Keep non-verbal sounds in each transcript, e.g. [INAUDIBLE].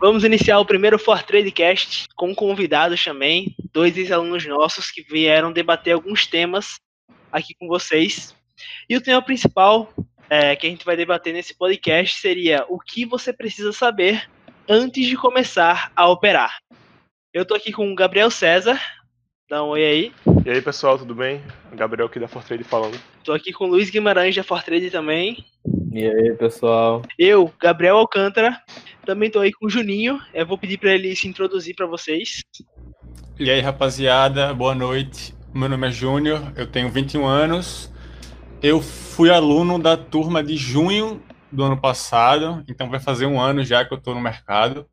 Vamos iniciar o primeiro For Tradecast com convidados também, dois ex-alunos nossos que vieram debater alguns temas aqui com vocês. E o tema principal é, que a gente vai debater nesse podcast seria o que você precisa saber antes de começar a operar. Eu tô aqui com o Gabriel César. Dá um oi aí. E aí, pessoal, tudo bem? Gabriel aqui da Fortrade falando. Tô aqui com o Luiz Guimarães da Fortrade também. E aí, pessoal? Eu, Gabriel Alcântara, também tô aí com o Juninho. Eu vou pedir para ele se introduzir para vocês. E aí, rapaziada, boa noite. Meu nome é Júnior, eu tenho 21 anos. Eu fui aluno da turma de junho do ano passado, então vai fazer um ano já que eu tô no mercado.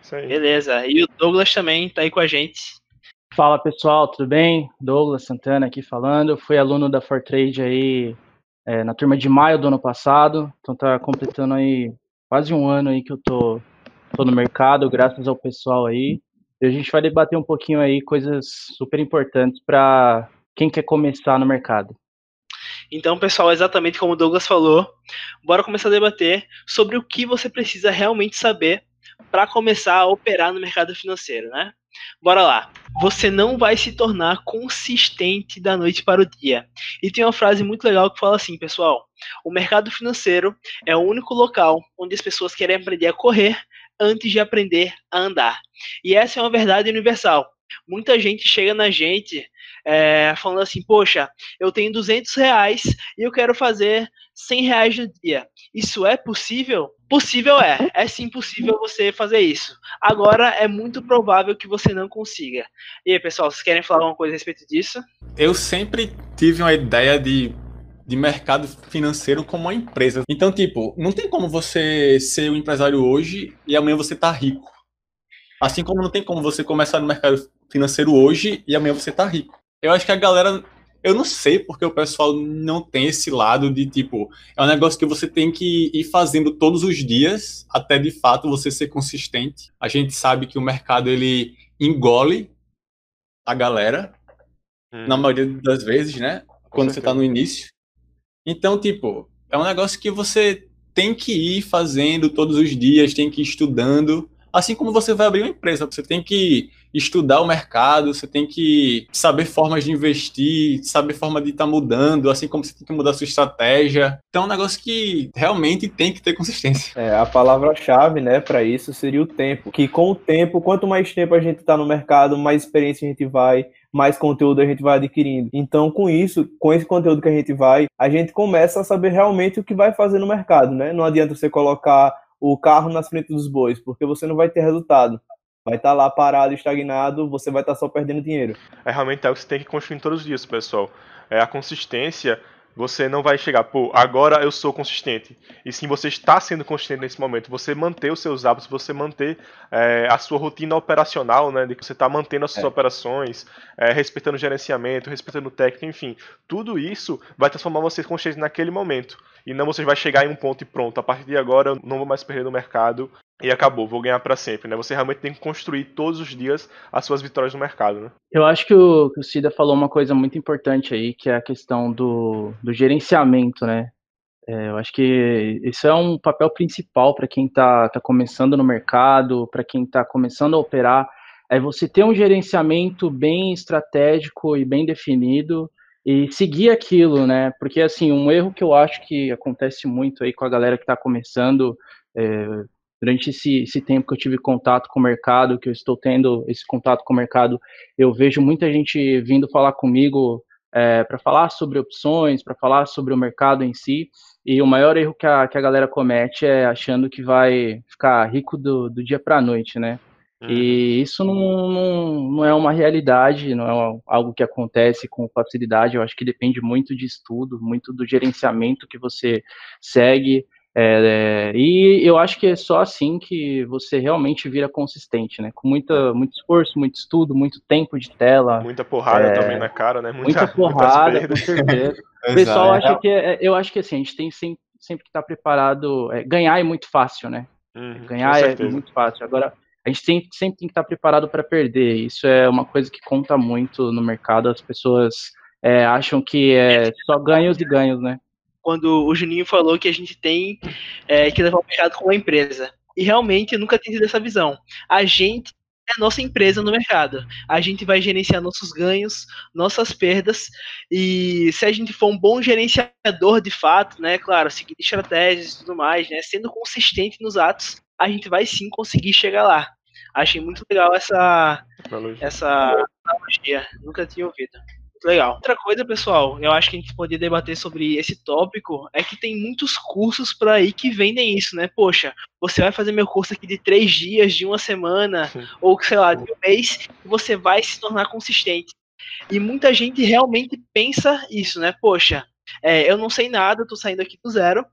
Isso aí. Beleza. E o Douglas também tá aí com a gente. Fala pessoal, tudo bem? Douglas Santana aqui falando. Fui aluno da Fortrade aí é, na turma de maio do ano passado, então tá completando aí quase um ano aí que eu tô, tô no mercado, graças ao pessoal aí. E a gente vai debater um pouquinho aí coisas super importantes para quem quer começar no mercado. Então, pessoal, exatamente como o Douglas falou, bora começar a debater sobre o que você precisa realmente saber para começar a operar no mercado financeiro, né? Bora lá. Você não vai se tornar consistente da noite para o dia. E tem uma frase muito legal que fala assim, pessoal: o mercado financeiro é o único local onde as pessoas querem aprender a correr antes de aprender a andar. E essa é uma verdade universal. Muita gente chega na gente é, falando assim, poxa, eu tenho 200 reais e eu quero fazer 100 reais no dia. Isso é possível? Possível é. [LAUGHS] É sim possível você fazer isso. Agora, é muito provável que você não consiga. E aí, pessoal, vocês querem falar alguma coisa a respeito disso? Eu sempre tive uma ideia de de mercado financeiro como uma empresa. Então, tipo, não tem como você ser um empresário hoje e amanhã você tá rico. Assim como não tem como você começar no mercado financeiro hoje e amanhã você tá rico. Eu acho que a galera eu não sei porque o pessoal não tem esse lado de tipo, é um negócio que você tem que ir fazendo todos os dias até de fato você ser consistente. A gente sabe que o mercado ele engole a galera hum. na maioria das vezes, né? Quando você está no início. Então, tipo, é um negócio que você tem que ir fazendo todos os dias, tem que ir estudando, assim como você vai abrir uma empresa, você tem que estudar o mercado, você tem que saber formas de investir, saber forma de estar tá mudando, assim como você tem que mudar a sua estratégia. Então é um negócio que realmente tem que ter consistência. É, a palavra-chave, né, para isso seria o tempo. Que com o tempo, quanto mais tempo a gente está no mercado, mais experiência a gente vai, mais conteúdo a gente vai adquirindo. Então, com isso, com esse conteúdo que a gente vai, a gente começa a saber realmente o que vai fazer no mercado, né? Não adianta você colocar o carro nas frente dos bois, porque você não vai ter resultado vai estar tá lá parado, estagnado, você vai estar tá só perdendo dinheiro. É realmente algo que você tem que construir todos os dias, pessoal. É a consistência. Você não vai chegar, pô, agora eu sou consistente. E sim, você está sendo consistente nesse momento. Você manter os seus hábitos, você manter é, a sua rotina operacional, né? De que você está mantendo as suas é. operações, é, respeitando o gerenciamento, respeitando o técnico, enfim. Tudo isso vai transformar você consciente naquele momento. E não você vai chegar em um ponto e pronto. A partir de agora eu não vou mais perder no mercado e acabou, vou ganhar para sempre, né? Você realmente tem que construir todos os dias as suas vitórias no mercado, né? Eu acho que o, que o Cida falou uma coisa muito importante aí, que é a questão do, do gerenciamento, né? É, eu acho que isso é um papel principal para quem está tá começando no mercado, para quem está começando a operar, é você ter um gerenciamento bem estratégico e bem definido e seguir aquilo, né? Porque assim, um erro que eu acho que acontece muito aí com a galera que está começando, é, durante esse, esse tempo que eu tive contato com o mercado, que eu estou tendo esse contato com o mercado, eu vejo muita gente vindo falar comigo é, para falar sobre opções, para falar sobre o mercado em si, e o maior erro que a, que a galera comete é achando que vai ficar rico do, do dia para a noite, né? E uhum. isso não, não, não, é uma realidade, não é algo que acontece com facilidade. Eu acho que depende muito de estudo, muito do gerenciamento que você segue, é, e eu acho que é só assim que você realmente vira consistente, né? Com muita, muito esforço, muito estudo, muito tempo de tela. Muita porrada é, também na cara, né? Muita, muita [LAUGHS] porrada, com certeza. [LAUGHS] o pessoal acha que. É, eu acho que assim, a gente tem sempre, sempre que estar tá preparado. É, ganhar é muito fácil, né? Uhum, ganhar é muito fácil. Agora, a gente tem, sempre tem que estar tá preparado para perder. Isso é uma coisa que conta muito no mercado. As pessoas é, acham que é só ganhos e ganhos, né? Quando o Juninho falou que a gente tem é, que levar o mercado como uma empresa. E realmente eu nunca tinha tido essa visão. A gente é a nossa empresa no mercado. A gente vai gerenciar nossos ganhos, nossas perdas, e se a gente for um bom gerenciador de fato, né, claro, seguir estratégias e tudo mais, né, sendo consistente nos atos, a gente vai sim conseguir chegar lá. Achei muito legal essa, essa analogia. Nunca tinha ouvido. Legal. Outra coisa, pessoal, eu acho que a gente poderia debater sobre esse tópico é que tem muitos cursos por aí que vendem isso, né? Poxa, você vai fazer meu curso aqui de três dias, de uma semana, Sim. ou sei lá, de um mês, e você vai se tornar consistente. E muita gente realmente pensa isso, né? Poxa, é, eu não sei nada, tô saindo aqui do zero,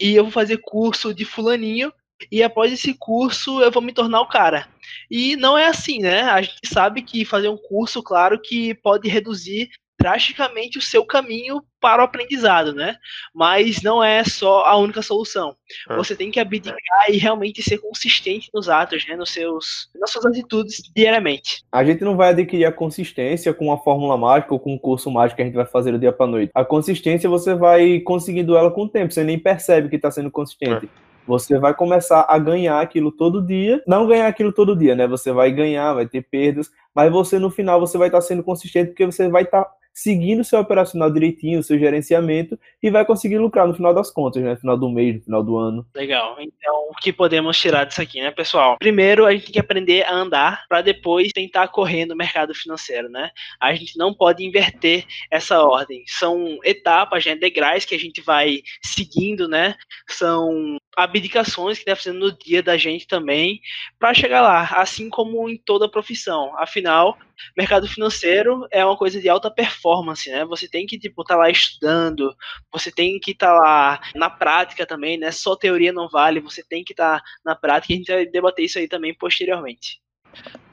e eu vou fazer curso de fulaninho e após esse curso eu vou me tornar o cara. E não é assim, né? A gente sabe que fazer um curso, claro, que pode reduzir drasticamente o seu caminho para o aprendizado, né? Mas não é só a única solução. É. Você tem que abdicar e realmente ser consistente nos atos, né? Nos seus, nas suas atitudes diariamente. A gente não vai adquirir a consistência com uma fórmula mágica ou com um curso mágico que a gente vai fazer do dia para noite. A consistência você vai conseguindo ela com o tempo. Você nem percebe que está sendo consistente. É. Você vai começar a ganhar aquilo todo dia. Não ganhar aquilo todo dia, né? Você vai ganhar, vai ter perdas, mas você no final você vai estar sendo consistente porque você vai estar seguindo seu operacional direitinho, seu gerenciamento e vai conseguir lucrar no final das contas, né? No final do mês, no final do ano. Legal. Então, o que podemos tirar disso aqui, né, pessoal? Primeiro, a gente tem que aprender a andar para depois tentar correr no mercado financeiro, né? A gente não pode inverter essa ordem. São etapas, né, degraus que a gente vai seguindo, né? São abdicações que deve ser no dia da gente também para chegar lá, assim como em toda profissão. Afinal, mercado financeiro é uma coisa de alta performance, né? Você tem que tipo estar tá lá estudando, você tem que estar tá lá na prática também, né? Só teoria não vale, você tem que estar tá na prática. A gente vai debater isso aí também posteriormente.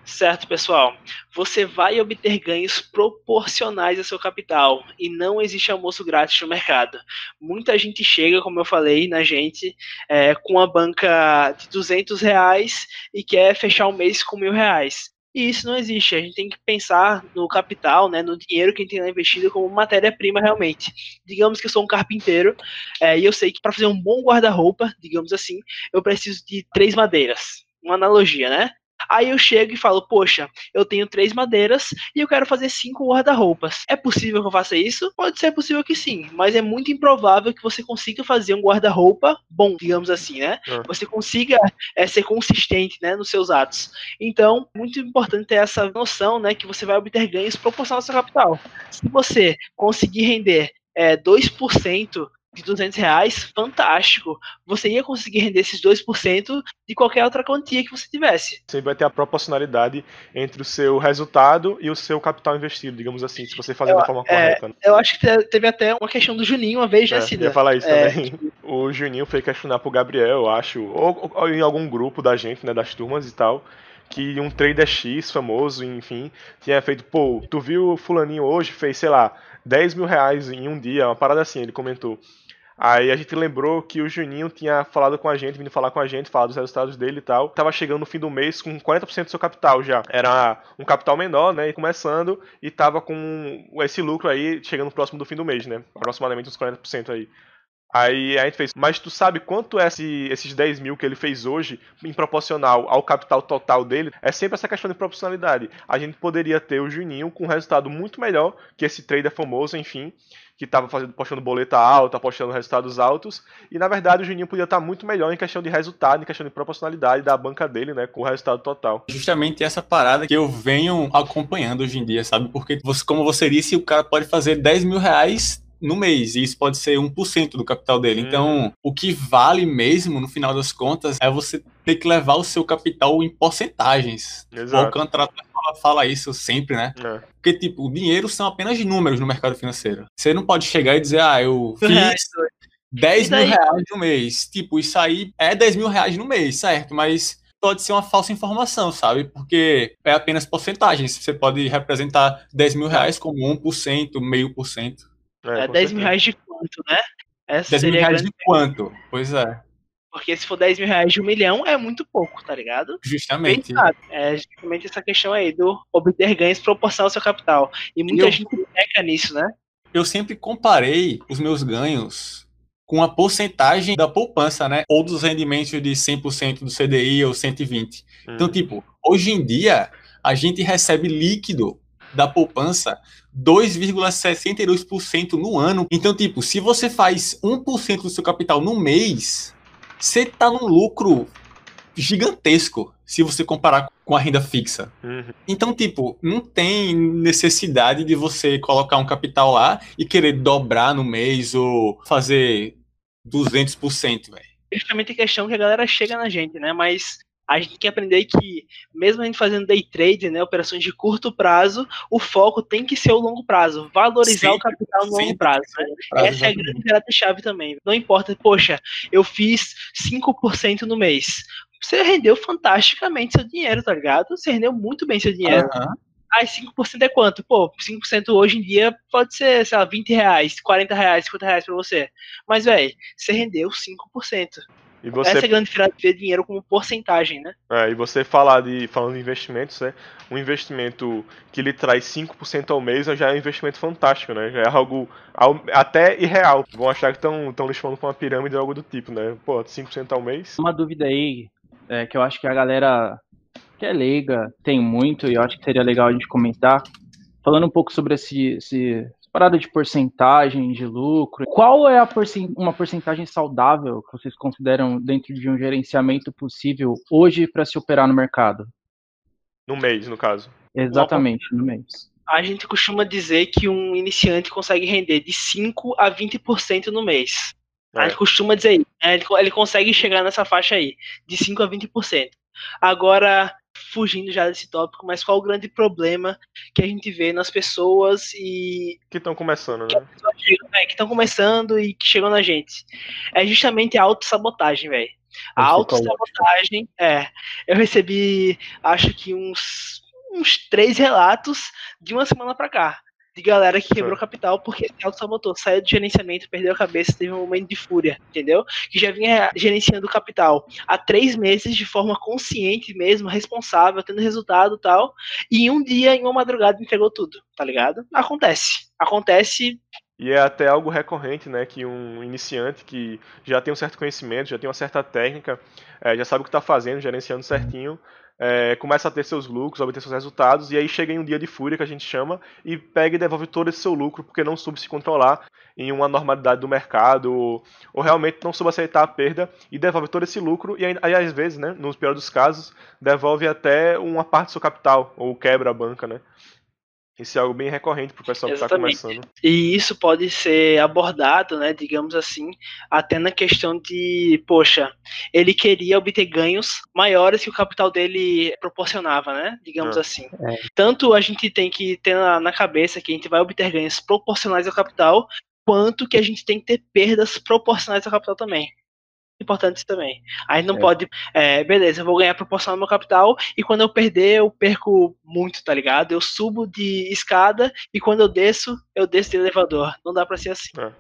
Certo, pessoal? Você vai obter ganhos proporcionais ao seu capital e não existe almoço grátis no mercado. Muita gente chega, como eu falei, na gente é, com a banca de 200 reais e quer fechar o um mês com mil reais. E isso não existe. A gente tem que pensar no capital, né, no dinheiro que a gente tem investido como matéria-prima realmente. Digamos que eu sou um carpinteiro é, e eu sei que para fazer um bom guarda-roupa, digamos assim, eu preciso de três madeiras. Uma analogia, né? Aí eu chego e falo, poxa, eu tenho três madeiras e eu quero fazer cinco guarda-roupas. É possível que eu faça isso? Pode ser possível que sim, mas é muito improvável que você consiga fazer um guarda-roupa bom, digamos assim, né? É. Você consiga é, ser consistente, né, nos seus atos. Então, muito importante ter essa noção, né, que você vai obter ganhos proporcionais ao seu capital. Se você conseguir render é, 2% de 200 reais, fantástico. Você ia conseguir render esses 2% de qualquer outra quantia que você tivesse. Você vai ter a proporcionalidade entre o seu resultado e o seu capital investido, digamos assim, se você fazer eu, da forma é, correta. Né? Eu acho que teve até uma questão do Juninho uma vez, né, é, Cida? ia falar isso é, também. [LAUGHS] O Juninho foi questionar pro Gabriel, eu acho, ou, ou em algum grupo da gente, né, das turmas e tal, que um trader X famoso, enfim, tinha feito, pô, tu viu o fulaninho hoje, fez, sei lá, 10 mil reais em um dia, uma parada assim, ele comentou. Aí a gente lembrou que o Juninho tinha falado com a gente, vindo falar com a gente, falar dos resultados dele e tal. Tava chegando no fim do mês com 40% do seu capital já. Era um capital menor, né? Começando e tava com esse lucro aí chegando próximo do fim do mês, né? Aproximadamente uns 40% aí. Aí a gente fez, mas tu sabe quanto é esse, esses 10 mil que ele fez hoje em proporcional ao capital total dele? É sempre essa questão de proporcionalidade. A gente poderia ter o Juninho com um resultado muito melhor que esse trader famoso, enfim, que estava fazendo, postando boleta alta, postando resultados altos, e na verdade o Juninho podia estar muito melhor em questão de resultado, em questão de proporcionalidade da banca dele, né, com o resultado total. Justamente essa parada que eu venho acompanhando hoje em dia, sabe? Porque, você, como você disse, o cara pode fazer 10 mil reais no mês, e isso pode ser 1% do capital dele. Hum. Então, o que vale mesmo, no final das contas, é você ter que levar o seu capital em porcentagens. Exato. O Alcantara fala, fala isso sempre, né? É. Porque, tipo, o dinheiro são apenas números no mercado financeiro. Você não pode chegar e dizer, ah, eu [LAUGHS] fiz 10 mil reais no mês. Tipo, isso aí é 10 mil reais no mês, certo? Mas pode ser uma falsa informação, sabe? Porque é apenas porcentagens. Você pode representar 10 mil reais como 1%, meio por cento. É, é 10 mil reais de quanto, né? Essa 10 mil reais de quanto? Pois é. Porque se for 10 mil reais de um milhão, é muito pouco, tá ligado? Justamente. É justamente essa questão aí do obter ganhos proporcional ao seu capital. E muita eu, gente peca nisso, né? Eu sempre comparei os meus ganhos com a porcentagem da poupança, né? Ou dos rendimentos de 100% do CDI ou 120. Hum. Então, tipo, hoje em dia, a gente recebe líquido da poupança 2,62% no ano. Então, tipo, se você faz 1% do seu capital no mês, você tá num lucro gigantesco se você comparar com a renda fixa. Uhum. Então, tipo, não tem necessidade de você colocar um capital lá e querer dobrar no mês ou fazer 200%, velho. Justamente a questão que a galera chega na gente, né? Mas a gente tem que aprender que, mesmo a gente fazendo day trade, né, operações de curto prazo, o foco tem que ser o longo prazo, valorizar o capital no longo prazo. Né? prazo Essa é a grande chave também. Não importa, poxa, eu fiz 5% no mês. Você rendeu fantasticamente seu dinheiro, tá ligado? Você rendeu muito bem seu dinheiro. Uhum. Aí 5% é quanto? Pô, 5% hoje em dia pode ser, sei lá, 20 reais, 40 reais, 50 reais pra você. Mas, velho, você rendeu 5%. E você... Essa é a grande diferença de ver dinheiro como porcentagem, né? É, e você falar de, falando de investimentos, né? Um investimento que lhe traz 5% ao mês já é um investimento fantástico, né? Já é algo até irreal. Vão achar que estão lixando com uma pirâmide ou algo do tipo, né? Pô, 5% ao mês. Uma dúvida aí, é, que eu acho que a galera que é leiga, tem muito, e eu acho que seria legal a gente comentar, falando um pouco sobre esse, esse parada de porcentagem de lucro. Qual é porcent uma porcentagem saudável que vocês consideram dentro de um gerenciamento possível hoje para se operar no mercado? No mês, no caso. Exatamente, no mês. A gente costuma dizer que um iniciante consegue render de 5 a 20% no mês. É. A gente costuma dizer. Né? Ele, ele consegue chegar nessa faixa aí, de 5 a 20%. Agora, fugindo já desse tópico, mas qual o grande problema que a gente vê nas pessoas e. Que estão começando, né? Que estão é, começando e que chegam na gente. É justamente a autossabotagem, velho. A autossabotagem, é. Eu recebi, acho que uns, uns três relatos de uma semana pra cá de galera que quebrou capital porque se auto-sabotou, saiu do gerenciamento, perdeu a cabeça, teve um momento de fúria, entendeu? Que já vinha gerenciando o capital há três meses de forma consciente mesmo, responsável, tendo resultado e tal, e em um dia, em uma madrugada, entregou tudo, tá ligado? Acontece. Acontece e é até algo recorrente, né, que um iniciante que já tem um certo conhecimento, já tem uma certa técnica, é, já sabe o que está fazendo, gerenciando certinho, é, começa a ter seus lucros, a obter seus resultados, e aí chega em um dia de fúria, que a gente chama, e pega e devolve todo esse seu lucro, porque não soube se controlar em uma normalidade do mercado, ou, ou realmente não soube aceitar a perda, e devolve todo esse lucro, e aí, aí às vezes, né, nos piores dos casos, devolve até uma parte do seu capital, ou quebra a banca, né. Isso é algo bem recorrente para o pessoal Exatamente. que está começando. E isso pode ser abordado, né, digamos assim, até na questão de, poxa, ele queria obter ganhos maiores que o capital dele proporcionava, né, digamos é. assim. É. Tanto a gente tem que ter na, na cabeça que a gente vai obter ganhos proporcionais ao capital, quanto que a gente tem que ter perdas proporcionais ao capital também importantes também. A gente não é. pode, é, beleza, eu vou ganhar proporção do meu capital e quando eu perder, eu perco muito, tá ligado? Eu subo de escada e quando eu desço, eu desço de elevador. Não dá pra ser assim. É.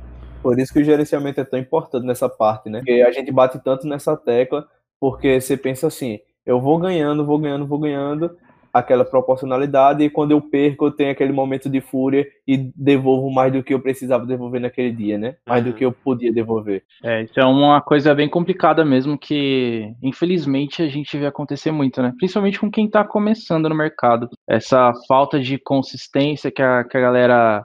Por isso que o gerenciamento é tão importante nessa parte, né? Porque a gente bate tanto nessa tecla, porque você pensa assim, eu vou ganhando, vou ganhando, vou ganhando, aquela proporcionalidade e quando eu perco eu tenho aquele momento de fúria e devolvo mais do que eu precisava devolver naquele dia, né? Mais uhum. do que eu podia devolver. É, isso é uma coisa bem complicada mesmo que infelizmente a gente vê acontecer muito, né? Principalmente com quem está começando no mercado. Essa falta de consistência que a, que a galera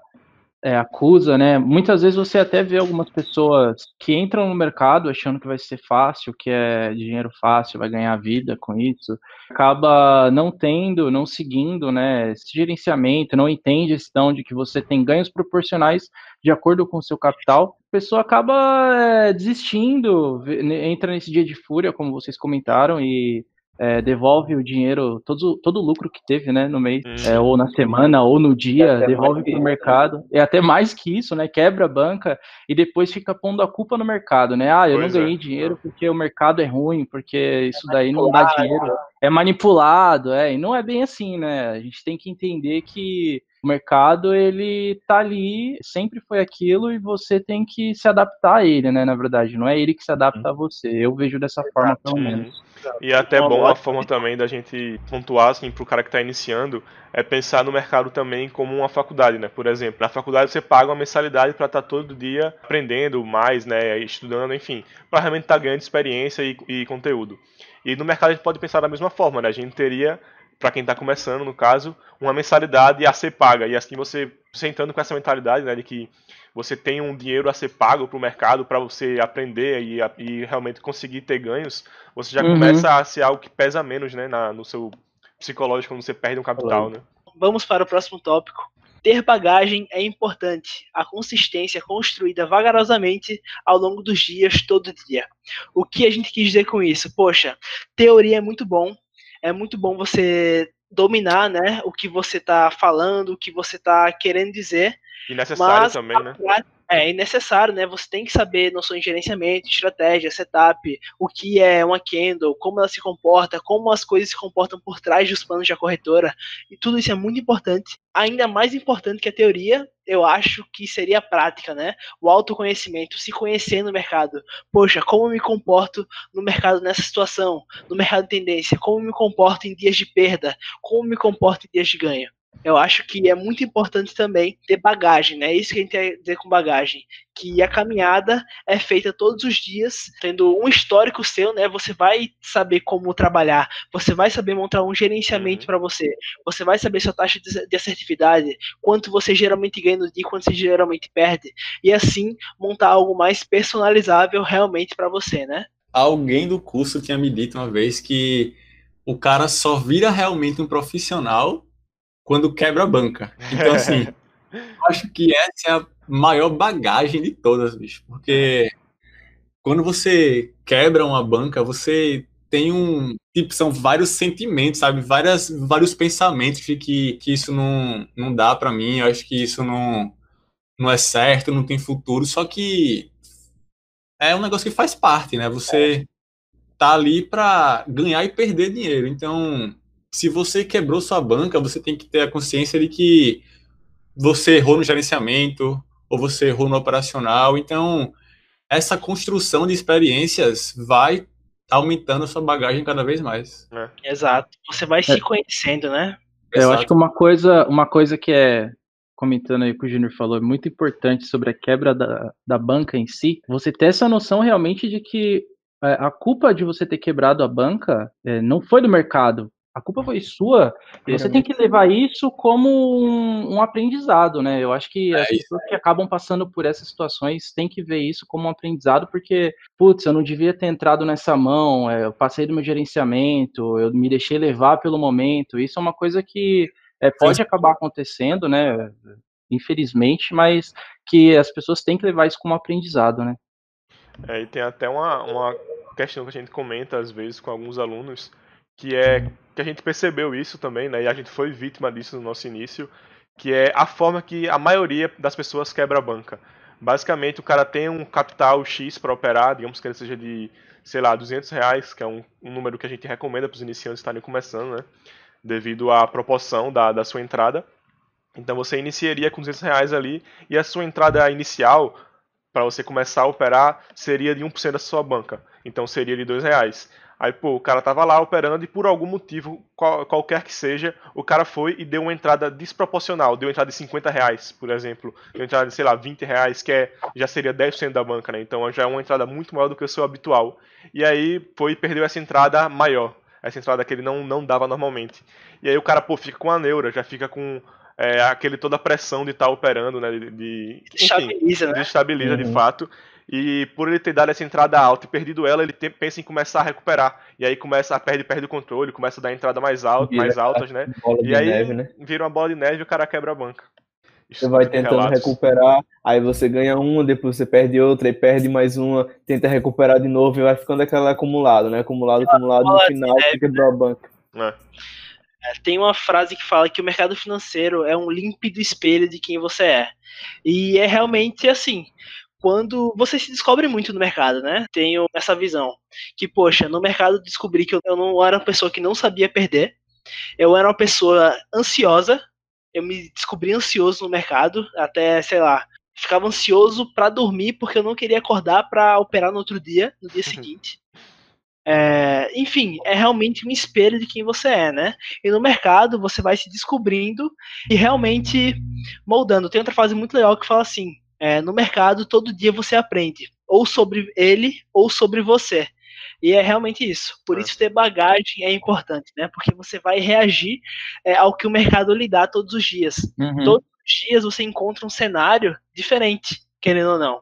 é, acusa, né? Muitas vezes você até vê algumas pessoas que entram no mercado achando que vai ser fácil, que é dinheiro fácil, vai ganhar vida com isso, acaba não tendo, não seguindo, né? Esse gerenciamento, não entende a questão de que você tem ganhos proporcionais de acordo com o seu capital, a pessoa acaba é, desistindo, entra nesse dia de fúria, como vocês comentaram, e é, devolve o dinheiro, todo, todo o lucro que teve, né, no mês, hum. é, ou na semana, ou no dia, devolve para o mercado. É até mais que isso, né? Quebra a banca e depois fica pondo a culpa no mercado, né? Ah, eu pois não ganhei é. dinheiro porque o mercado é ruim, porque isso daí não dá dinheiro. É manipulado, é, e não é bem assim, né? A gente tem que entender que o mercado ele tá ali, sempre foi aquilo e você tem que se adaptar a ele, né? Na verdade, não é ele que se adapta a você. Eu vejo dessa forma, pelo menos. E é até bom a forma também da gente pontuar assim pro cara que está iniciando é pensar no mercado também como uma faculdade, né? Por exemplo, na faculdade você paga uma mensalidade para estar tá todo dia aprendendo mais, né? Estudando, enfim, para realmente estar tá ganhando experiência e, e conteúdo. E no mercado a gente pode pensar da mesma forma, né? A gente teria para quem está começando, no caso, uma mensalidade a ser paga. E assim você, sentando com essa mentalidade, né, de que você tem um dinheiro a ser pago para o mercado para você aprender e, e, realmente conseguir ter ganhos, você já uhum. começa a ser algo que pesa menos, né, na, no seu psicológico quando você perde um capital, né? Vamos para o próximo tópico. Ter bagagem é importante. A consistência construída vagarosamente ao longo dos dias, todo dia. O que a gente quis dizer com isso? Poxa, teoria é muito bom, é muito bom você dominar, né, o que você está falando, o que você está querendo dizer. E necessário também, né? É, é necessário, né? Você tem que saber noções de gerenciamento, estratégia, setup, o que é uma candle, como ela se comporta, como as coisas se comportam por trás dos planos da corretora. E tudo isso é muito importante. Ainda mais importante que a teoria, eu acho que seria a prática, né? O autoconhecimento, se conhecer no mercado. Poxa, como me comporto no mercado nessa situação, no mercado de tendência, como me comporto em dias de perda, como me comporto em dias de ganho eu acho que é muito importante também ter bagagem, né? Isso que a gente quer dizer com bagagem. Que a caminhada é feita todos os dias, tendo um histórico seu, né? Você vai saber como trabalhar, você vai saber montar um gerenciamento uhum. para você, você vai saber sua taxa de assertividade, quanto você geralmente ganha no dia, quanto você geralmente perde, e assim montar algo mais personalizável realmente para você, né? Alguém do curso tinha me dito uma vez que o cara só vira realmente um profissional quando quebra a banca. Então, assim, [LAUGHS] acho que essa é a maior bagagem de todas, bicho. Porque quando você quebra uma banca, você tem um. Tipo, são vários sentimentos, sabe? Várias, vários pensamentos de que, que isso não, não dá para mim, eu acho que isso não, não é certo, não tem futuro. Só que é um negócio que faz parte, né? Você tá ali para ganhar e perder dinheiro. Então, se você quebrou sua banca, você tem que ter a consciência de que você errou no gerenciamento ou você errou no operacional. Então, essa construção de experiências vai aumentando a sua bagagem cada vez mais. É. Exato. Você vai se é. conhecendo, né? Eu acho que uma coisa, uma coisa que é comentando aí que o Júnior falou, é muito importante sobre a quebra da, da banca em si, você ter essa noção realmente de que é, a culpa de você ter quebrado a banca é, não foi do mercado, a culpa foi sua, e você tem que levar isso como um, um aprendizado, né? Eu acho que é as pessoas que acabam passando por essas situações têm que ver isso como um aprendizado, porque, putz, eu não devia ter entrado nessa mão, é, eu passei do meu gerenciamento, eu me deixei levar pelo momento. Isso é uma coisa que é, pode Sim. acabar acontecendo, né? Infelizmente, mas que as pessoas têm que levar isso como aprendizado, né? É, e tem até uma, uma questão que a gente comenta às vezes com alguns alunos que é que a gente percebeu isso também, né? E a gente foi vítima disso no nosso início, que é a forma que a maioria das pessoas quebra a banca. Basicamente, o cara tem um capital X para operar, digamos que ele seja de, sei lá, 200 reais, que é um, um número que a gente recomenda para os iniciantes estarem começando, né? Devido à proporção da, da sua entrada. Então você iniciaria com 200 reais ali e a sua entrada inicial para você começar a operar seria de 1% da sua banca. Então seria de 2 reais. Aí, pô, o cara tava lá operando e por algum motivo, qual, qualquer que seja, o cara foi e deu uma entrada desproporcional. Deu uma entrada de 50 reais, por exemplo. Deu uma entrada de, sei lá, 20 reais, que é, já seria 10% da banca, né? Então já é uma entrada muito maior do que o seu habitual. E aí foi e perdeu essa entrada maior. Essa entrada que ele não, não dava normalmente. E aí o cara, pô, fica com a neura, já fica com é, aquele toda a pressão de estar tá operando, né? De, de, enfim, estabiliza, né? Estabiliza uhum. de fato. E por ele ter dado essa entrada alta e perdido ela, ele tem, pensa em começar a recuperar. E aí começa a perde, perde o controle, começa a dar entrada mais, alta, mais altas, né? E aí neve, né? vira uma bola de neve e o cara quebra a banca. Você vai tentando relatos. recuperar, aí você ganha uma, depois você perde outra, e perde mais uma, tenta recuperar de novo e vai ficando aquela acumulado, né? Acumulado, acumulado, no final você quebrou a banca. É. É, tem uma frase que fala que o mercado financeiro é um límpido espelho de quem você é. E é realmente assim quando você se descobre muito no mercado, né? Tenho essa visão que, poxa, no mercado descobri que eu não era uma pessoa que não sabia perder, eu era uma pessoa ansiosa, eu me descobri ansioso no mercado, até, sei lá, ficava ansioso para dormir porque eu não queria acordar para operar no outro dia, no dia [LAUGHS] seguinte. É, enfim, é realmente um espelho de quem você é, né? E no mercado você vai se descobrindo e realmente moldando. Tem outra frase muito legal que fala assim: é, no mercado todo dia você aprende, ou sobre ele ou sobre você. E é realmente isso. Por é. isso ter bagagem é importante, né? Porque você vai reagir é, ao que o mercado lhe dá todos os dias. Uhum. Todos os dias você encontra um cenário diferente, querendo ou não.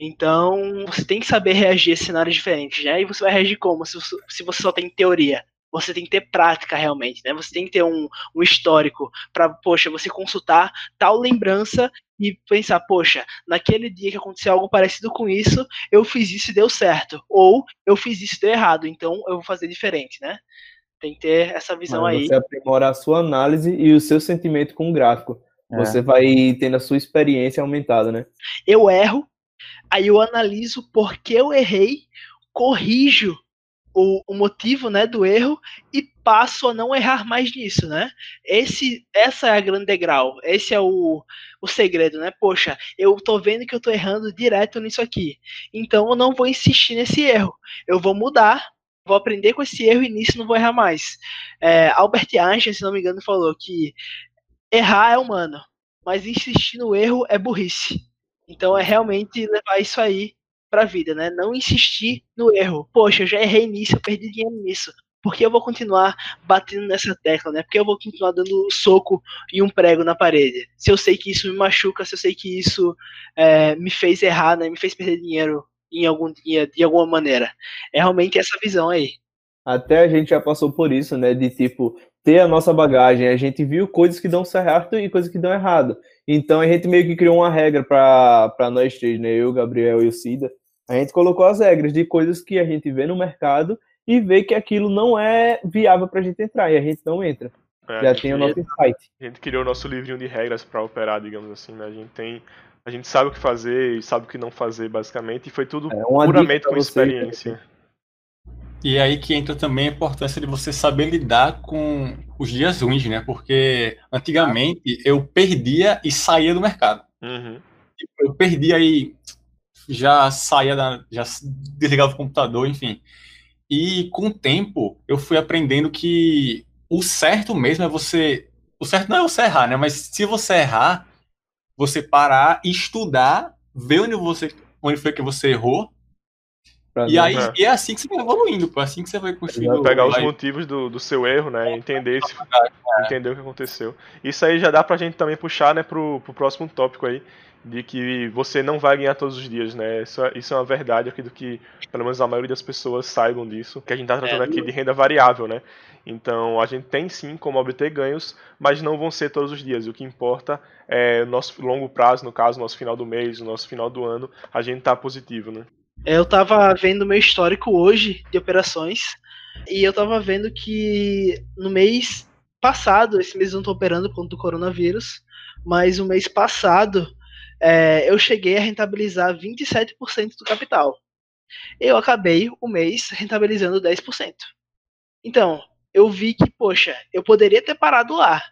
Então, você tem que saber reagir a cenários diferentes, né? E você vai reagir como? Se, se você só tem teoria. Você tem que ter prática realmente, né? Você tem que ter um, um histórico para, poxa, você consultar tal lembrança e pensar, poxa, naquele dia que aconteceu algo parecido com isso, eu fiz isso e deu certo. Ou eu fiz isso e deu errado, então eu vou fazer diferente, né? Tem que ter essa visão Mas aí. Você aprimora a sua análise e o seu sentimento com o gráfico. É. Você vai tendo a sua experiência aumentada, né? Eu erro, Aí eu analiso por que eu errei, corrijo o, o, motivo né, do erro e passo a não errar mais nisso, né? Esse, essa é a grande degrau, esse é o, o segredo, né? Poxa, eu tô vendo que eu tô errando direto nisso aqui, então eu não vou insistir nesse erro, eu vou mudar, vou aprender com esse erro e nisso não vou errar mais. É, Albert Einstein, se não me engano, falou que errar é humano, mas insistir no erro é burrice. Então é realmente levar isso aí pra vida, né? Não insistir no erro. Poxa, eu já errei nisso, eu perdi dinheiro nisso. Por que eu vou continuar batendo nessa tecla, né? Por que eu vou continuar dando soco e um prego na parede? Se eu sei que isso me machuca, se eu sei que isso é, me fez errar, né? Me fez perder dinheiro em algum dia, de alguma maneira. É realmente essa visão aí. Até a gente já passou por isso, né? De tipo, ter a nossa bagagem. A gente viu coisas que dão certo e coisas que dão errado. Então a gente meio que criou uma regra para nós três, né? Eu, Gabriel e o Cida. A gente colocou as regras de coisas que a gente vê no mercado e vê que aquilo não é viável para a gente entrar e a gente não entra. É, Já tem o nosso insight. A gente criou o nosso livrinho de regras para operar, digamos assim, né? A gente tem a gente sabe o que fazer e sabe o que não fazer, basicamente, e foi tudo é, puramente com experiência. E aí que entra também a importância de você saber lidar com os dias ruins, né? Porque antigamente eu perdia e saía do mercado. Uhum. Eu perdia e já saía da. já desligava o computador, enfim. E com o tempo eu fui aprendendo que o certo mesmo é você. O certo não é você errar, né? Mas se você errar, você parar estudar, ver onde, você, onde foi que você errou e aí e é assim que você vai evoluindo, pô, é assim que você vai construindo. Pegar os motivos do, do seu erro, né? Entender, se, é. entender o que aconteceu. Isso aí já dá pra gente também puxar, né, pro, pro próximo tópico aí, de que você não vai ganhar todos os dias, né? Isso, é, isso é uma verdade, aqui do que pelo menos a maioria das pessoas saibam disso, que a gente tá tratando é, aqui de renda variável, né? Então a gente tem sim como obter ganhos, mas não vão ser todos os dias. O que importa é o nosso longo prazo, no caso, nosso final do mês, o nosso final do ano, a gente tá positivo, né? Eu tava vendo meu histórico hoje de operações e eu tava vendo que no mês passado, esse mês eu não tô operando por conta do coronavírus, mas o mês passado é, eu cheguei a rentabilizar 27% do capital. Eu acabei o mês rentabilizando 10%. Então, eu vi que, poxa, eu poderia ter parado lá,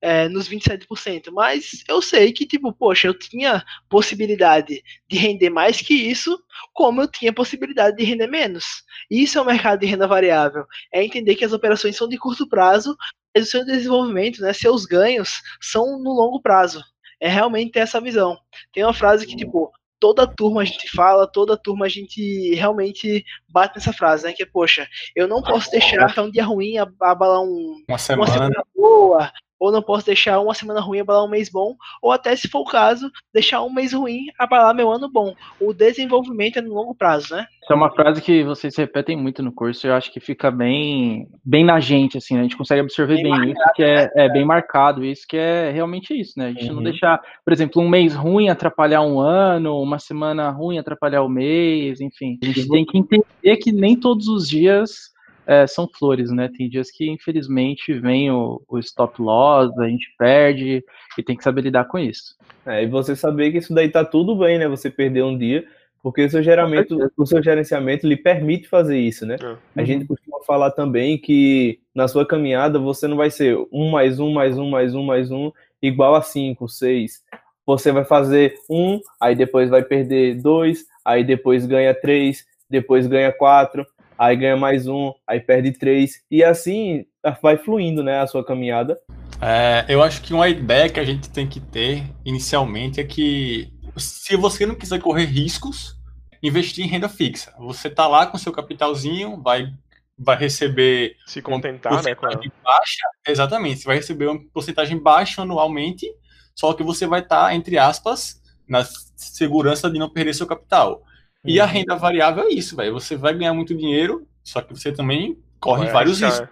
é, nos 27%, mas eu sei que, tipo, poxa, eu tinha possibilidade de render mais que isso, como eu tinha possibilidade de render menos. Isso é o mercado de renda variável. É entender que as operações são de curto prazo, mas o seu desenvolvimento, né, seus ganhos, são no longo prazo. É realmente ter essa visão. Tem uma frase que, tipo, toda turma a gente fala, toda turma a gente realmente bate nessa frase, né? Que é, poxa, eu não posso deixar um dia ruim abalar um, uma semana, uma semana boa, ou não posso deixar uma semana ruim abalar um mês bom, ou até, se for o caso, deixar um mês ruim abalar meu ano bom. O desenvolvimento é no longo prazo, né? Essa é uma frase que vocês repetem muito no curso, eu acho que fica bem, bem na gente, assim, né? a gente consegue absorver bem, bem marcado, isso, que é, é, bem marcado, isso que é realmente isso, né? A gente uhum. não deixar, por exemplo, um mês ruim atrapalhar um ano, uma semana ruim atrapalhar o mês, enfim. A gente tem que entender que nem todos os dias é, são flores, né? Tem dias que, infelizmente, vem o, o stop loss, a gente perde e tem que saber lidar com isso. É, e você saber que isso daí tá tudo bem, né? Você perder um dia, porque o seu, geramento, o seu gerenciamento lhe permite fazer isso, né? É. A gente costuma falar também que na sua caminhada você não vai ser um mais um, mais um, mais um, mais um, igual a cinco, seis. Você vai fazer um, aí depois vai perder dois, aí depois ganha três, depois ganha quatro, aí ganha mais um, aí perde três, e assim vai fluindo, né, a sua caminhada. É, eu acho que uma ideia que a gente tem que ter inicialmente é que se você não quiser correr riscos, investir em renda fixa. Você tá lá com seu capitalzinho, vai vai receber Se contentar, né? Com a... porcentagem baixa, exatamente, você vai receber uma porcentagem baixa anualmente, só que você vai estar, entre aspas, na segurança de não perder seu capital. E a Uhum. renda variável é isso, velho. Você vai ganhar muito dinheiro, só que você também corre é, vários riscos.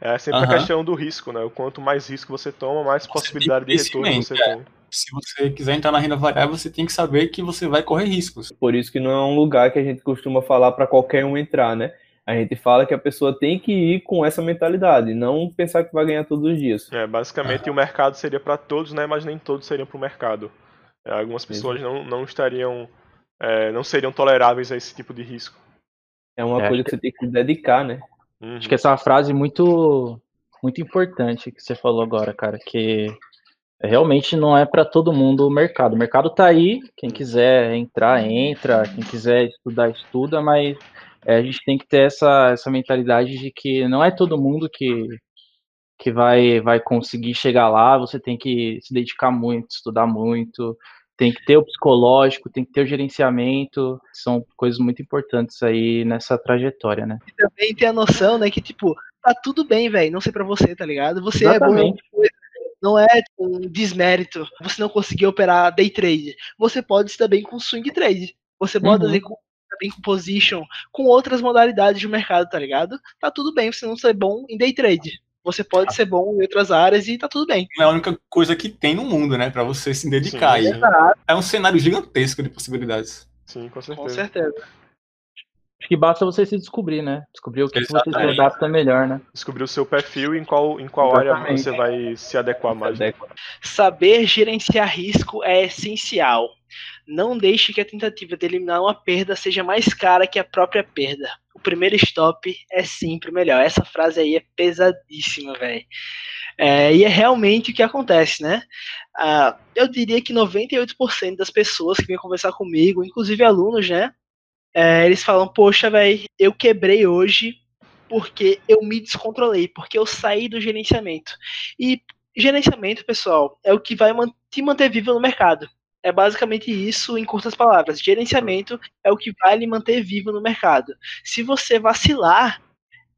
É sempre Aham. a questão do risco, né? O quanto mais risco você toma, mais Você possibilidade de retorno você crescimento, tem. Se você quiser entrar na renda variável, você tem que saber que você vai correr riscos. Por isso que não é um lugar que a gente costuma falar para qualquer um entrar, né? A gente fala que a pessoa tem que ir com essa mentalidade, não pensar que vai ganhar todos os dias. É, basicamente o mercado seria para todos, né? Mas nem todos seriam para o mercado. É, algumas pessoas não, não estariam, é, não seriam toleráveis a esse tipo de risco. É uma É, coisa que você tem que dedicar, né? Uhum. Acho que essa é uma frase muito, muito importante que você falou agora, cara, que realmente não é para todo mundo o mercado. O mercado tá aí, quem quiser entrar, entra, quem quiser estudar, estuda, mas é, a gente tem que ter essa, essa mentalidade de que não é todo mundo que, que vai, vai conseguir chegar lá, você tem que se dedicar muito, estudar muito, tem que ter o psicológico, tem que ter o gerenciamento, são coisas muito importantes aí nessa trajetória, né? E também tem a noção, né, que, tipo, tá tudo bem, velho, não sei pra você, tá ligado? Você é bom Exatamente. alguma coisa. Não é tipo, um desmérito você não conseguir operar day trade. Você pode dar bem com swing trade. Você pode Uhum. se dar bem com position, com outras modalidades de mercado, tá ligado? Tá tudo bem você não ser bom em day trade. Você pode ser bom em outras áreas e tá tudo bem. Não é a única coisa que tem no mundo, né? Pra você se dedicar. Sim, aí. sim. É um cenário gigantesco de possibilidades. Sim, com Com certeza. certeza. Acho que basta você se descobrir, né? Descobrir o que, que você se adapta melhor, né? Descobrir o seu perfil e em qual, em qual área você vai se adequar mais. Saber gerenciar risco é essencial. Não deixe que a tentativa de eliminar uma perda seja mais cara que a própria perda. O primeiro stop é sempre melhor. Essa frase aí é pesadíssima, velho. É, e é realmente o que acontece, né? Ah, eu diria que 98% das pessoas que vêm conversar comigo, inclusive alunos, né? é, eles falam, poxa, velho, eu quebrei hoje porque eu me descontrolei, porque eu saí do gerenciamento. E gerenciamento, pessoal, é o que vai te manter vivo no mercado. É basicamente isso em curtas palavras. Gerenciamento é o que vai lhe manter vivo no mercado. Se você vacilar,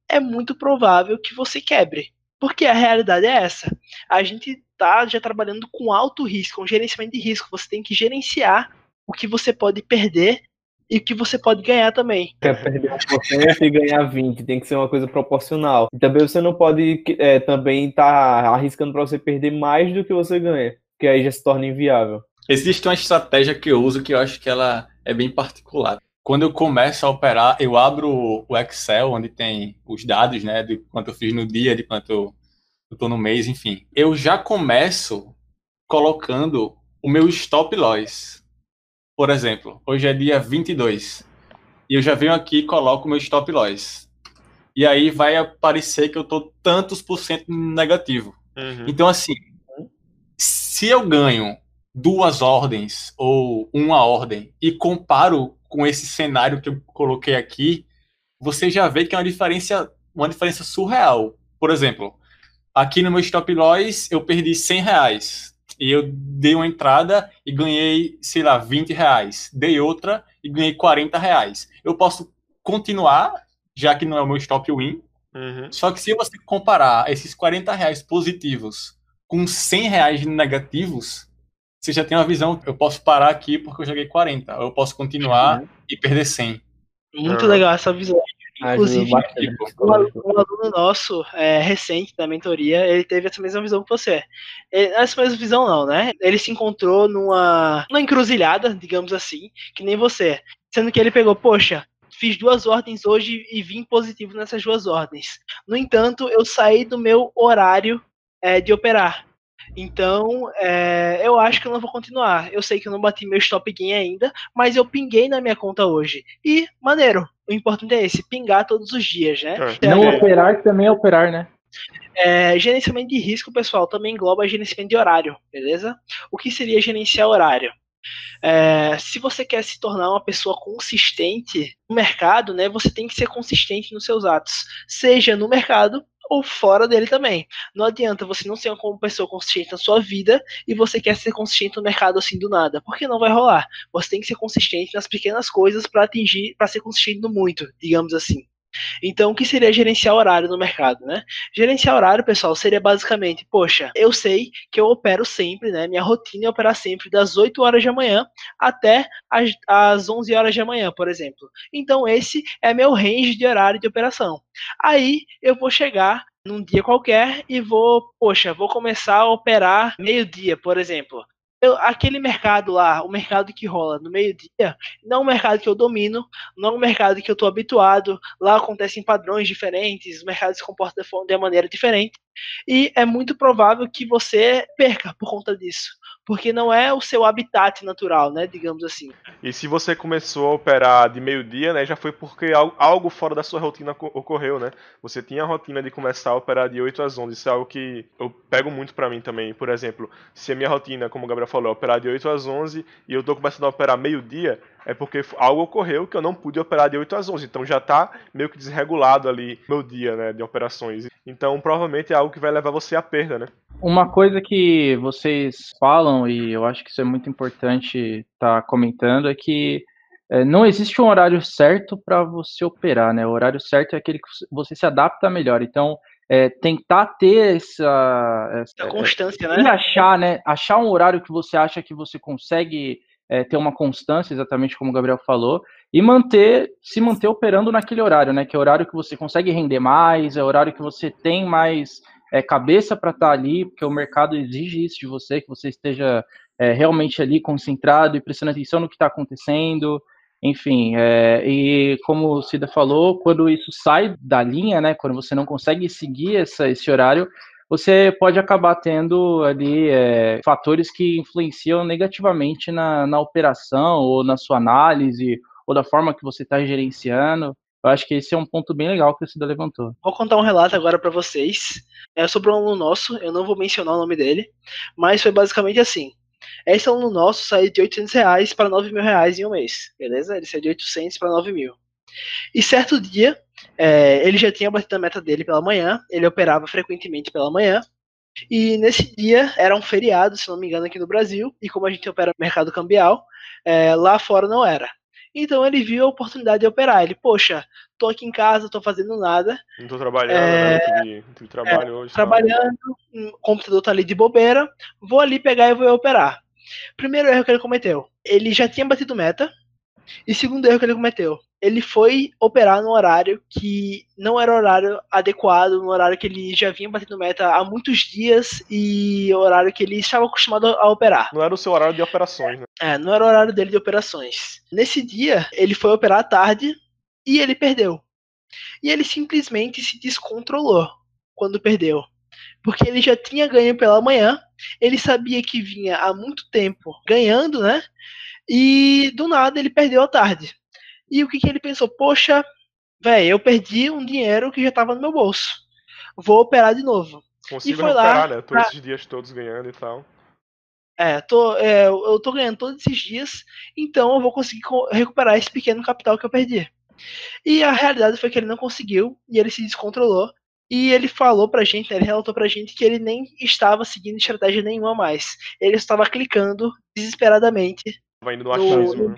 é muito provável que você quebre. Porque a realidade é essa. A gente tá já trabalhando com alto risco, um gerenciamento de risco. Você tem que gerenciar o que você pode perder e o que você pode ganhar também. Quer perder 1% e ganhar 20%, tem que ser uma coisa proporcional. Também você não pode é, também estar arriscando para você perder mais do que você ganha, porque aí já se torna inviável. Existe uma estratégia que eu uso que eu acho que ela é bem particular. Quando eu começo a operar, eu abro o Excel, onde tem os dados, né, de quanto eu fiz no dia, de quanto eu, tô no mês, enfim. Eu já começo colocando o meu stop loss. Por exemplo, hoje é dia 22. E eu já venho aqui e coloco o meu stop loss. E aí vai aparecer que eu tô tantos por cento negativo. Uhum. Então, assim, se eu ganho duas ordens ou uma ordem e comparo com esse cenário que eu coloquei aqui, você já vê que é uma diferença, uma diferença surreal. Por exemplo, aqui no meu stop loss eu perdi 100 reais e eu dei uma entrada e ganhei, sei lá, 20 reais. Dei outra e ganhei 40 reais. Eu posso continuar, já que não é o meu stop win, Uhum. só que se você comparar esses 40 reais positivos com 100 reais negativos, você já tem uma visão. Eu posso parar aqui porque eu joguei 40. Ou eu posso continuar e perder 100. Muito Ah. legal essa visão. Inclusive, um aluno, um aluno nosso, é, recente da mentoria, ele teve essa mesma visão que você. Ele, essa mesma visão não, né? Ele se encontrou numa, numa encruzilhada, digamos assim, que nem você. Sendo que ele pegou, poxa, fiz duas ordens hoje e vim positivo nessas duas ordens. No entanto, eu saí do meu horário é, de operar. Então, é, eu acho que eu não vou continuar. Eu sei que eu não bati meu stop gain ainda, mas eu pinguei na minha conta hoje. E, maneiro, o importante é esse, pingar todos os dias, né? É. Não É, operar também é operar, né? é, gerenciamento de risco, pessoal, também engloba gerenciamento de horário, beleza? O que seria gerenciar horário? É, se você quer se tornar uma pessoa consistente no mercado, né, você tem que ser consistente nos seus atos, seja no mercado ou fora dele também. Não adianta você não ser uma pessoa consistente na sua vida e você quer ser consistente no mercado assim do nada, porque não vai rolar. Você tem que ser consistente nas pequenas coisas para atingir, para ser consistente no muito, digamos assim. Então, o que seria gerenciar horário no mercado, né? Gerenciar horário, pessoal, seria basicamente, poxa, eu sei que eu opero sempre, né? Minha rotina é operar sempre das 8 horas da manhã até as, as 11 horas da manhã, por exemplo. Então, esse é meu range de horário de operação. Aí, eu vou chegar num dia qualquer e vou, poxa, vou começar a operar meio-dia, por exemplo. Aquele mercado lá, o mercado que rola no meio-dia, não é um mercado que eu domino, não é um mercado que eu estou habituado. Lá acontecem padrões diferentes, o mercado se comporta de, forma- de maneira diferente. E é muito provável que você perca por conta disso. Porque não é o seu habitat natural, né? Digamos assim. E se você começou a operar de meio-dia, né, já foi porque al- algo fora da sua rotina co- ocorreu, né? Você tinha a rotina de começar a operar de 8 às 11, isso é algo que eu pego muito pra mim também. Por exemplo, se a minha rotina, como o Gabriel falou, é operar de 8 às 11 e eu tô começando a operar meio-dia, é porque algo ocorreu que eu não pude operar de 8 às 11, então já tá meio que desregulado ali meu dia, né, de operações. Então, provavelmente é algo que vai levar você à perda, né? Uma coisa que vocês falam, e eu acho que isso é muito importante estar comentando, é que é, não existe um horário certo para você operar, né? O horário certo é aquele que você se adapta melhor. Então, é, tentar ter essa, essa A constância, e né? achar, né? Achar um horário que você acha que você consegue é, ter uma constância, exatamente como o Gabriel falou, e manter, se manter operando naquele horário, né? Que é o horário que você consegue render mais, é o horário que você tem mais é, cabeça para estar ali, porque o mercado exige isso de você, que você esteja é, realmente ali concentrado e prestando atenção no que está acontecendo. Enfim, é, e como o Cida falou, quando isso sai da linha, né? Quando você não consegue seguir essa, esse horário, você pode acabar tendo ali é, fatores que influenciam negativamente na, na operação ou na sua análise ou da forma que você está gerenciando. Eu acho que esse é um ponto bem legal que o Cida levantou. Vou contar um relato agora para vocês. É sobre um aluno nosso, eu não vou mencionar o nome dele, mas foi basicamente assim. Esse aluno nosso saiu de 800 reais para 9 mil reais em um mês, beleza? Ele saiu de 800 para 9 mil. E certo dia, é, ele já tinha batido a meta dele pela manhã, ele operava frequentemente pela manhã, e nesse dia era um feriado, se não me engano, aqui no Brasil, e como a gente opera no mercado cambial, é, lá fora não era. Então ele viu a oportunidade de operar. Ele, poxa, tô aqui em casa, tô fazendo nada, Não tô trabalhando, É, né? Não tive, trabalho hoje. tal. trabalhando, o computador tá ali de bobeira, vou ali pegar e vou operar. Primeiro erro que ele cometeu, ele já tinha batido meta, e segundo erro que ele cometeu, ele foi operar no horário que não era o horário adequado, no horário que ele já vinha batendo meta há muitos dias e horário que ele estava acostumado a operar. Não era o seu horário de operações, né? É, não era o horário dele de operações. Nesse dia, ele foi operar à tarde e ele perdeu. E ele simplesmente se descontrolou quando perdeu. Porque ele já tinha ganho pela manhã, ele sabia que vinha há muito tempo ganhando, né? E do nada ele perdeu à tarde. E o que, que ele pensou? Poxa, velho, eu perdi um dinheiro que já estava no meu bolso. Vou operar de novo. Consigo foi lá recuperar, né? Todos pra- esses dias todos ganhando e tal. É, tô, é, eu tô ganhando todos esses dias, então eu vou conseguir co- recuperar esse pequeno capital que eu perdi. E a realidade foi que ele não conseguiu, e ele se descontrolou, e ele falou pra gente, né, ele relatou pra gente que ele nem estava seguindo estratégia nenhuma mais. Ele estava clicando desesperadamente, Tava indo no No- achismo. né?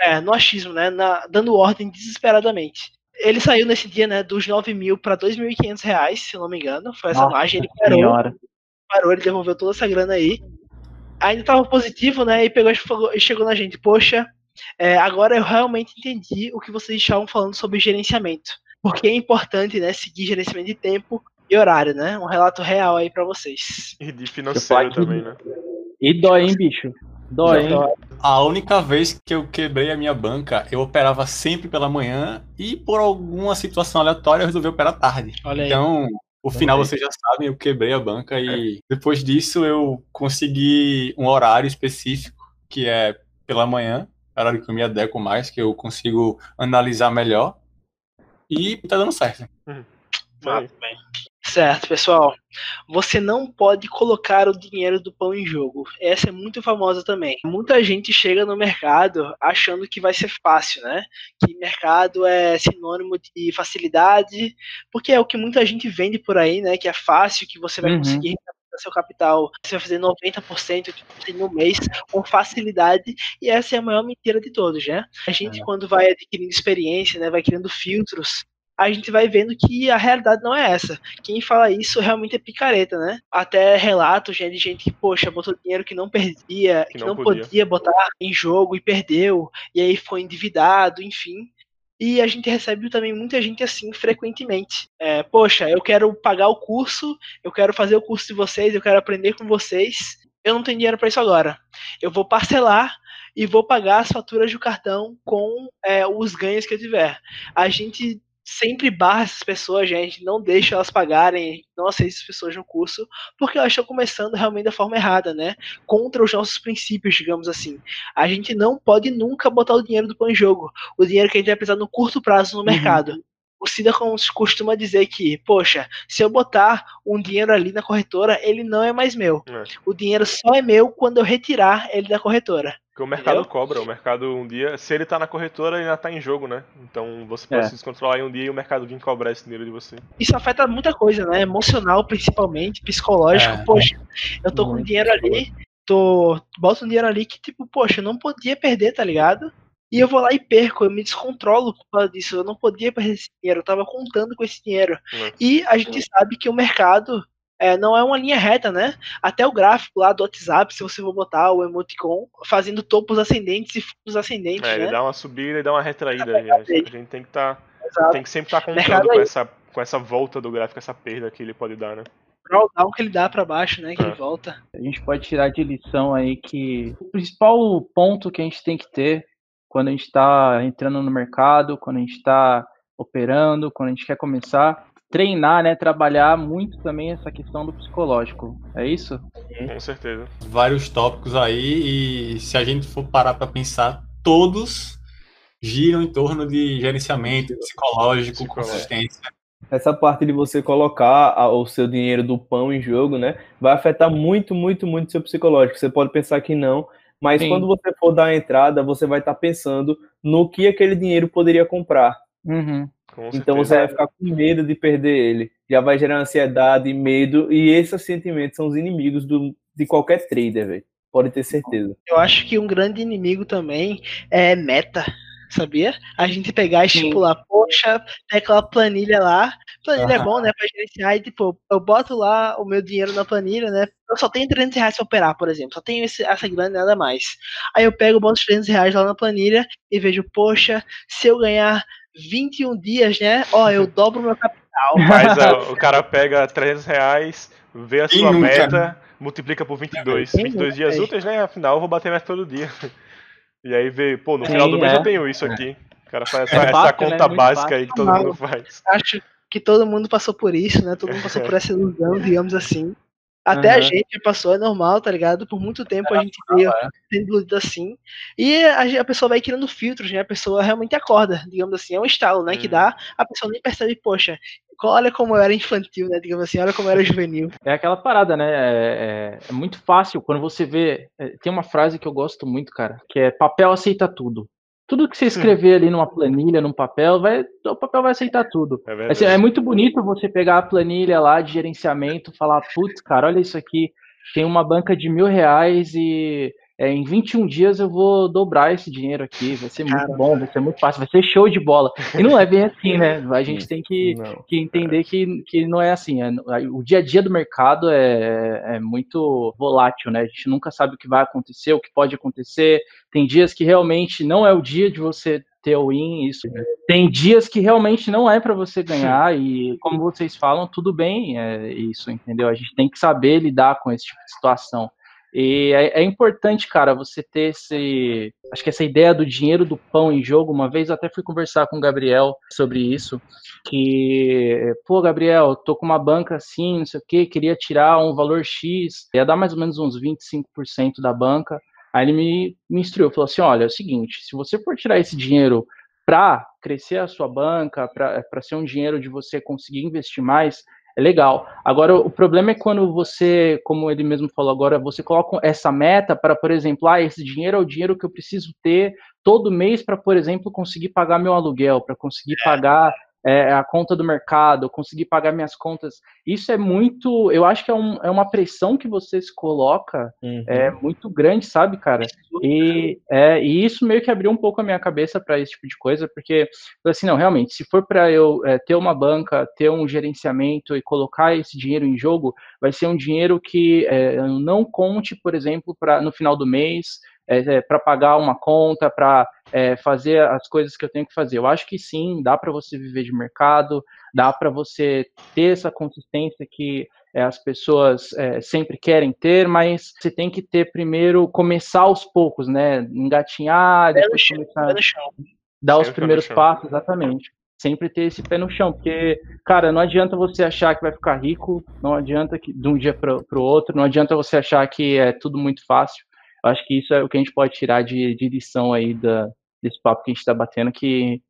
é, no achismo, né, na- dando ordem desesperadamente. Ele saiu nesse dia, né, dos 9 mil para 2.500 reais, se eu não me engano, foi essa Nossa margem, ele parou, Senhora. parou, ele devolveu toda essa grana aí. Ainda tava positivo, né? E pegou e chegou na gente. Poxa, é, agora eu realmente entendi o que vocês estavam falando sobre gerenciamento. Porque é importante, né? Seguir gerenciamento de tempo e horário, né? Um relato real aí pra vocês. E de financeiro também, né? E dói, hein, bicho? Dói, hein? A única vez que eu quebrei a minha banca, eu operava sempre pela manhã e por alguma situação aleatória eu resolvi operar tarde. Olha aí. Então, o final vocês já sabem, eu quebrei a banca e depois disso eu consegui um horário específico, que é pela manhã, horário que eu me adequo mais, que eu consigo analisar melhor. E tá dando certo. Muito bem. Certo, pessoal. Você não pode colocar o dinheiro do pão em jogo. Essa é muito famosa também. Muita gente chega no mercado achando que vai ser fácil, né? Que mercado é sinônimo de facilidade, porque é o que muita gente vende por aí, né? Que é fácil, que você vai Uhum. conseguir seu capital, você vai fazer 90% no mês com facilidade, e essa é a maior mentira de todos, né? A gente, quando vai adquirindo experiência, né? Vai criando filtros a gente vai vendo que a realidade não é essa. Quem fala isso realmente é picareta, né? Até relatos de gente que, poxa, botou dinheiro que não perdia, que, Que não, não podia. podia. botar em jogo e perdeu, e aí foi endividado, enfim. E a gente recebe também muita gente assim frequentemente. É, poxa, eu quero pagar o curso, eu quero fazer o curso de vocês, eu quero aprender com vocês. Eu não tenho dinheiro para isso agora. Eu vou parcelar e vou pagar as faturas do cartão com é, os ganhos que eu tiver. A gente sempre barra essas pessoas, gente, não deixa elas pagarem, não aceita essas pessoas no curso, porque elas estão começando realmente da forma errada, né? Contra os nossos princípios, digamos assim. A gente não pode nunca botar o dinheiro do pão em jogo, o dinheiro que a gente vai precisar no curto prazo no mercado. O Cida costuma dizer que, poxa, se eu botar um dinheiro ali na corretora, ele não é mais meu. É. O dinheiro só é meu quando eu retirar ele da corretora. Porque o mercado Entendeu? cobra, o mercado um dia, se ele tá na corretora, ele ainda tá em jogo, né? Então você pode É. se descontrolar em um dia e o mercado vir cobrar esse dinheiro de você. Isso afeta muita coisa, né? Emocional, principalmente, psicológico. É. Poxa, eu tô com Muito dinheiro ali, tô. Boto um dinheiro ali que, tipo, poxa, eu não podia perder, tá ligado? E eu vou lá e perco, eu me descontrolo por causa disso. Eu não podia perder esse dinheiro, eu tava contando com esse dinheiro. É. E a gente sabe que o mercado é, não é uma linha reta, né? Até o gráfico lá do WhatsApp, se você for botar o emoticon, fazendo topos ascendentes e fundos ascendentes, É, ele né? dá uma subida e dá uma retraída. gente. A gente tem que, tá, Exato. tem que sempre estar Mercado contando com essa, com essa volta do gráfico, essa perda que ele pode dar, né? Drawdown que ele dá pra baixo, né? Que É. ele volta. A gente pode tirar de lição aí que o principal ponto que a gente tem que ter quando a gente está entrando no mercado, quando a gente está operando, quando a gente quer começar, treinar, né, trabalhar muito também essa questão do psicológico. É isso? Com certeza. Vários tópicos aí e se a gente for parar para pensar, todos giram em torno de gerenciamento psicológico, Psicológico. consistência. Essa parte de você colocar o seu dinheiro do pão em jogo, né, vai afetar muito, muito, muito seu psicológico. Você pode pensar que não, mas Sim. quando você for dar a entrada, você vai estar pensando no que aquele dinheiro poderia comprar. Uhum. Com Então você certeza. vai ficar com medo de perder ele. Já vai gerar ansiedade, medo, e esses sentimentos são os inimigos do, de qualquer trader, velho. Pode ter certeza. Eu acho que um grande inimigo também é meta, sabia? A gente pegar e Sim. estipular, poxa, tem aquela planilha lá. Planilha é bom, né, pra gerenciar. E, tipo, eu boto lá o meu dinheiro na planilha, né? Eu só tenho 300 reais pra operar, por exemplo. Só tenho esse- essa grana e nada mais. Aí eu pego, boto os 300 reais lá na planilha e vejo, poxa, se eu ganhar 21 dias, né? Ó, eu [LAUGHS] dobro meu capital. Mas ó, [LAUGHS] o cara pega 300 reais, vê a Quem sua nunca? meta, multiplica por 22. Quem 22 nunca, dias úteis, né? Afinal, eu vou bater meta todo dia. [LAUGHS] E aí vê, pô, no final Sim, do mês é. eu tenho isso aqui. O cara faz É essa, fácil, né? conta Muito básica fácil. aí que todo Normal. mundo faz. Acho que todo mundo passou por isso, né? Todo mundo passou por essa ilusão, digamos assim. Até a Aham. gente passou, é normal, tá ligado? Por muito tempo a gente veio sendo iludido assim. E a, a pessoa vai criando filtros, né? A pessoa realmente acorda, digamos assim. É um estalo, né? Que Hum. dá, a pessoa nem percebe, poxa, olha como eu era infantil, né? Digamos assim, olha como eu era juvenil. É aquela parada, né? É, é- é muito fácil quando você vê. é, tem uma frase que eu gosto muito, cara, que é papel aceita tudo. Tudo que você escrever ali numa planilha, num papel, vai, o papel vai aceitar tudo. É Assim, é muito bonito você pegar a planilha lá de gerenciamento, falar, putz, cara, olha isso aqui, tem uma banca de mil reais e é, em 21 dias eu vou dobrar esse dinheiro aqui, vai ser muito bom, vai ser muito fácil, vai ser show de bola. E não é bem assim, né? A gente tem que, Não. que entender que, que não é assim. é- o dia a dia do mercado é, é muito volátil, né? A gente nunca sabe o que vai acontecer, o que pode acontecer. Tem dias que realmente não é o dia de você ter o win, isso. Tem dias que realmente não é para você ganhar e, como vocês falam, tudo bem, é isso, entendeu? A gente tem que saber lidar com esse tipo de situação. E é, é, importante, cara, você ter esse. Acho que essa ideia do dinheiro do pão em jogo. Uma vez até fui conversar com o Gabriel sobre isso. Que, pô, Gabriel, tô com uma banca assim, não sei o quê, queria tirar um valor X, ia dar mais ou menos uns 25% da banca. Aí ele me, me instruiu, falou assim: olha, é o seguinte, se você for tirar esse dinheiro para crescer a sua banca, para ser um dinheiro de você conseguir investir mais, é legal. Agora, o problema é quando você, como ele mesmo falou agora, você coloca essa meta para, por exemplo, ah, esse dinheiro é o dinheiro que eu preciso ter todo mês para, por exemplo, conseguir pagar meu aluguel, para conseguir pagar é, a conta do mercado, conseguir pagar minhas contas. Isso é muito, eu acho que é, um, é uma pressão que você se coloca uhum. é muito grande, sabe, cara? E, é, e isso meio que abriu um pouco a minha cabeça para esse tipo de coisa, porque assim, não, realmente, se for para eu é, ter uma banca, ter um gerenciamento e colocar esse dinheiro em jogo, vai ser um dinheiro que é, não conte, por exemplo, para no final do mês é, é para pagar uma conta, para é, fazer as coisas que eu tenho que fazer. Eu acho que sim, dá para você viver de mercado, dá para você ter essa consistência que é, as pessoas é, sempre querem ter, mas você tem que ter primeiro, começar aos poucos, né? Engatinhar, depois chão, começar dar os primeiros passos, exatamente. Sempre ter esse pé no chão, porque, cara, não adianta você achar que vai ficar rico, não adianta que de um dia para o outro, não adianta você achar que é tudo muito fácil acho que isso é o que a gente pode tirar de, de lição aí da, desse papo que a gente está batendo, que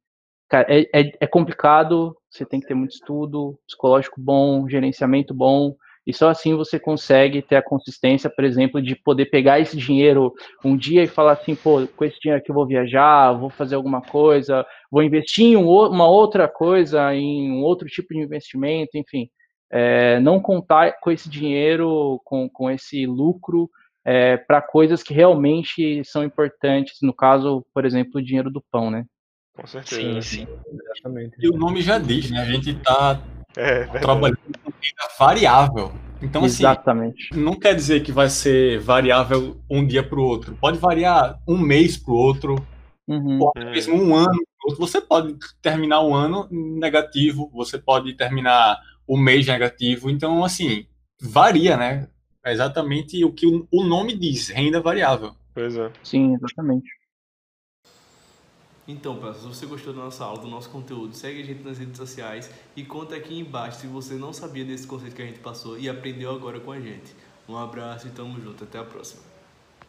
cara, é, é, é, complicado, você tem que ter muito estudo, psicológico bom, gerenciamento bom, e só assim você consegue ter a consistência, por exemplo, de poder pegar esse dinheiro um dia e falar assim, pô, com esse dinheiro aqui eu vou viajar, vou fazer alguma coisa, vou investir em um, uma outra coisa, em um outro tipo de investimento, enfim. É, não contar com esse dinheiro, com, com esse lucro é, para coisas que realmente são importantes, no caso, por exemplo, o dinheiro do pão, né? Com certeza. Sim, sim. Exatamente. E o nome já diz, né? A gente está é, trabalhando com renda variável. Então, assim, Exatamente. não quer dizer que vai ser variável um dia para o outro. Pode variar um mês para o outro, uhum. ou mesmo um ano para outro. Você pode terminar o ano negativo, você pode terminar o mês negativo. Então, assim, varia, né? É exatamente o que o nome diz, renda variável. Pois é. Sim, exatamente. Então, pessoal, se você gostou da nossa aula, do nosso conteúdo, segue a gente nas redes sociais e conta aqui embaixo se você não sabia desse conceito que a gente passou e aprendeu agora com a gente. Um abraço e tamo junto. Até a próxima.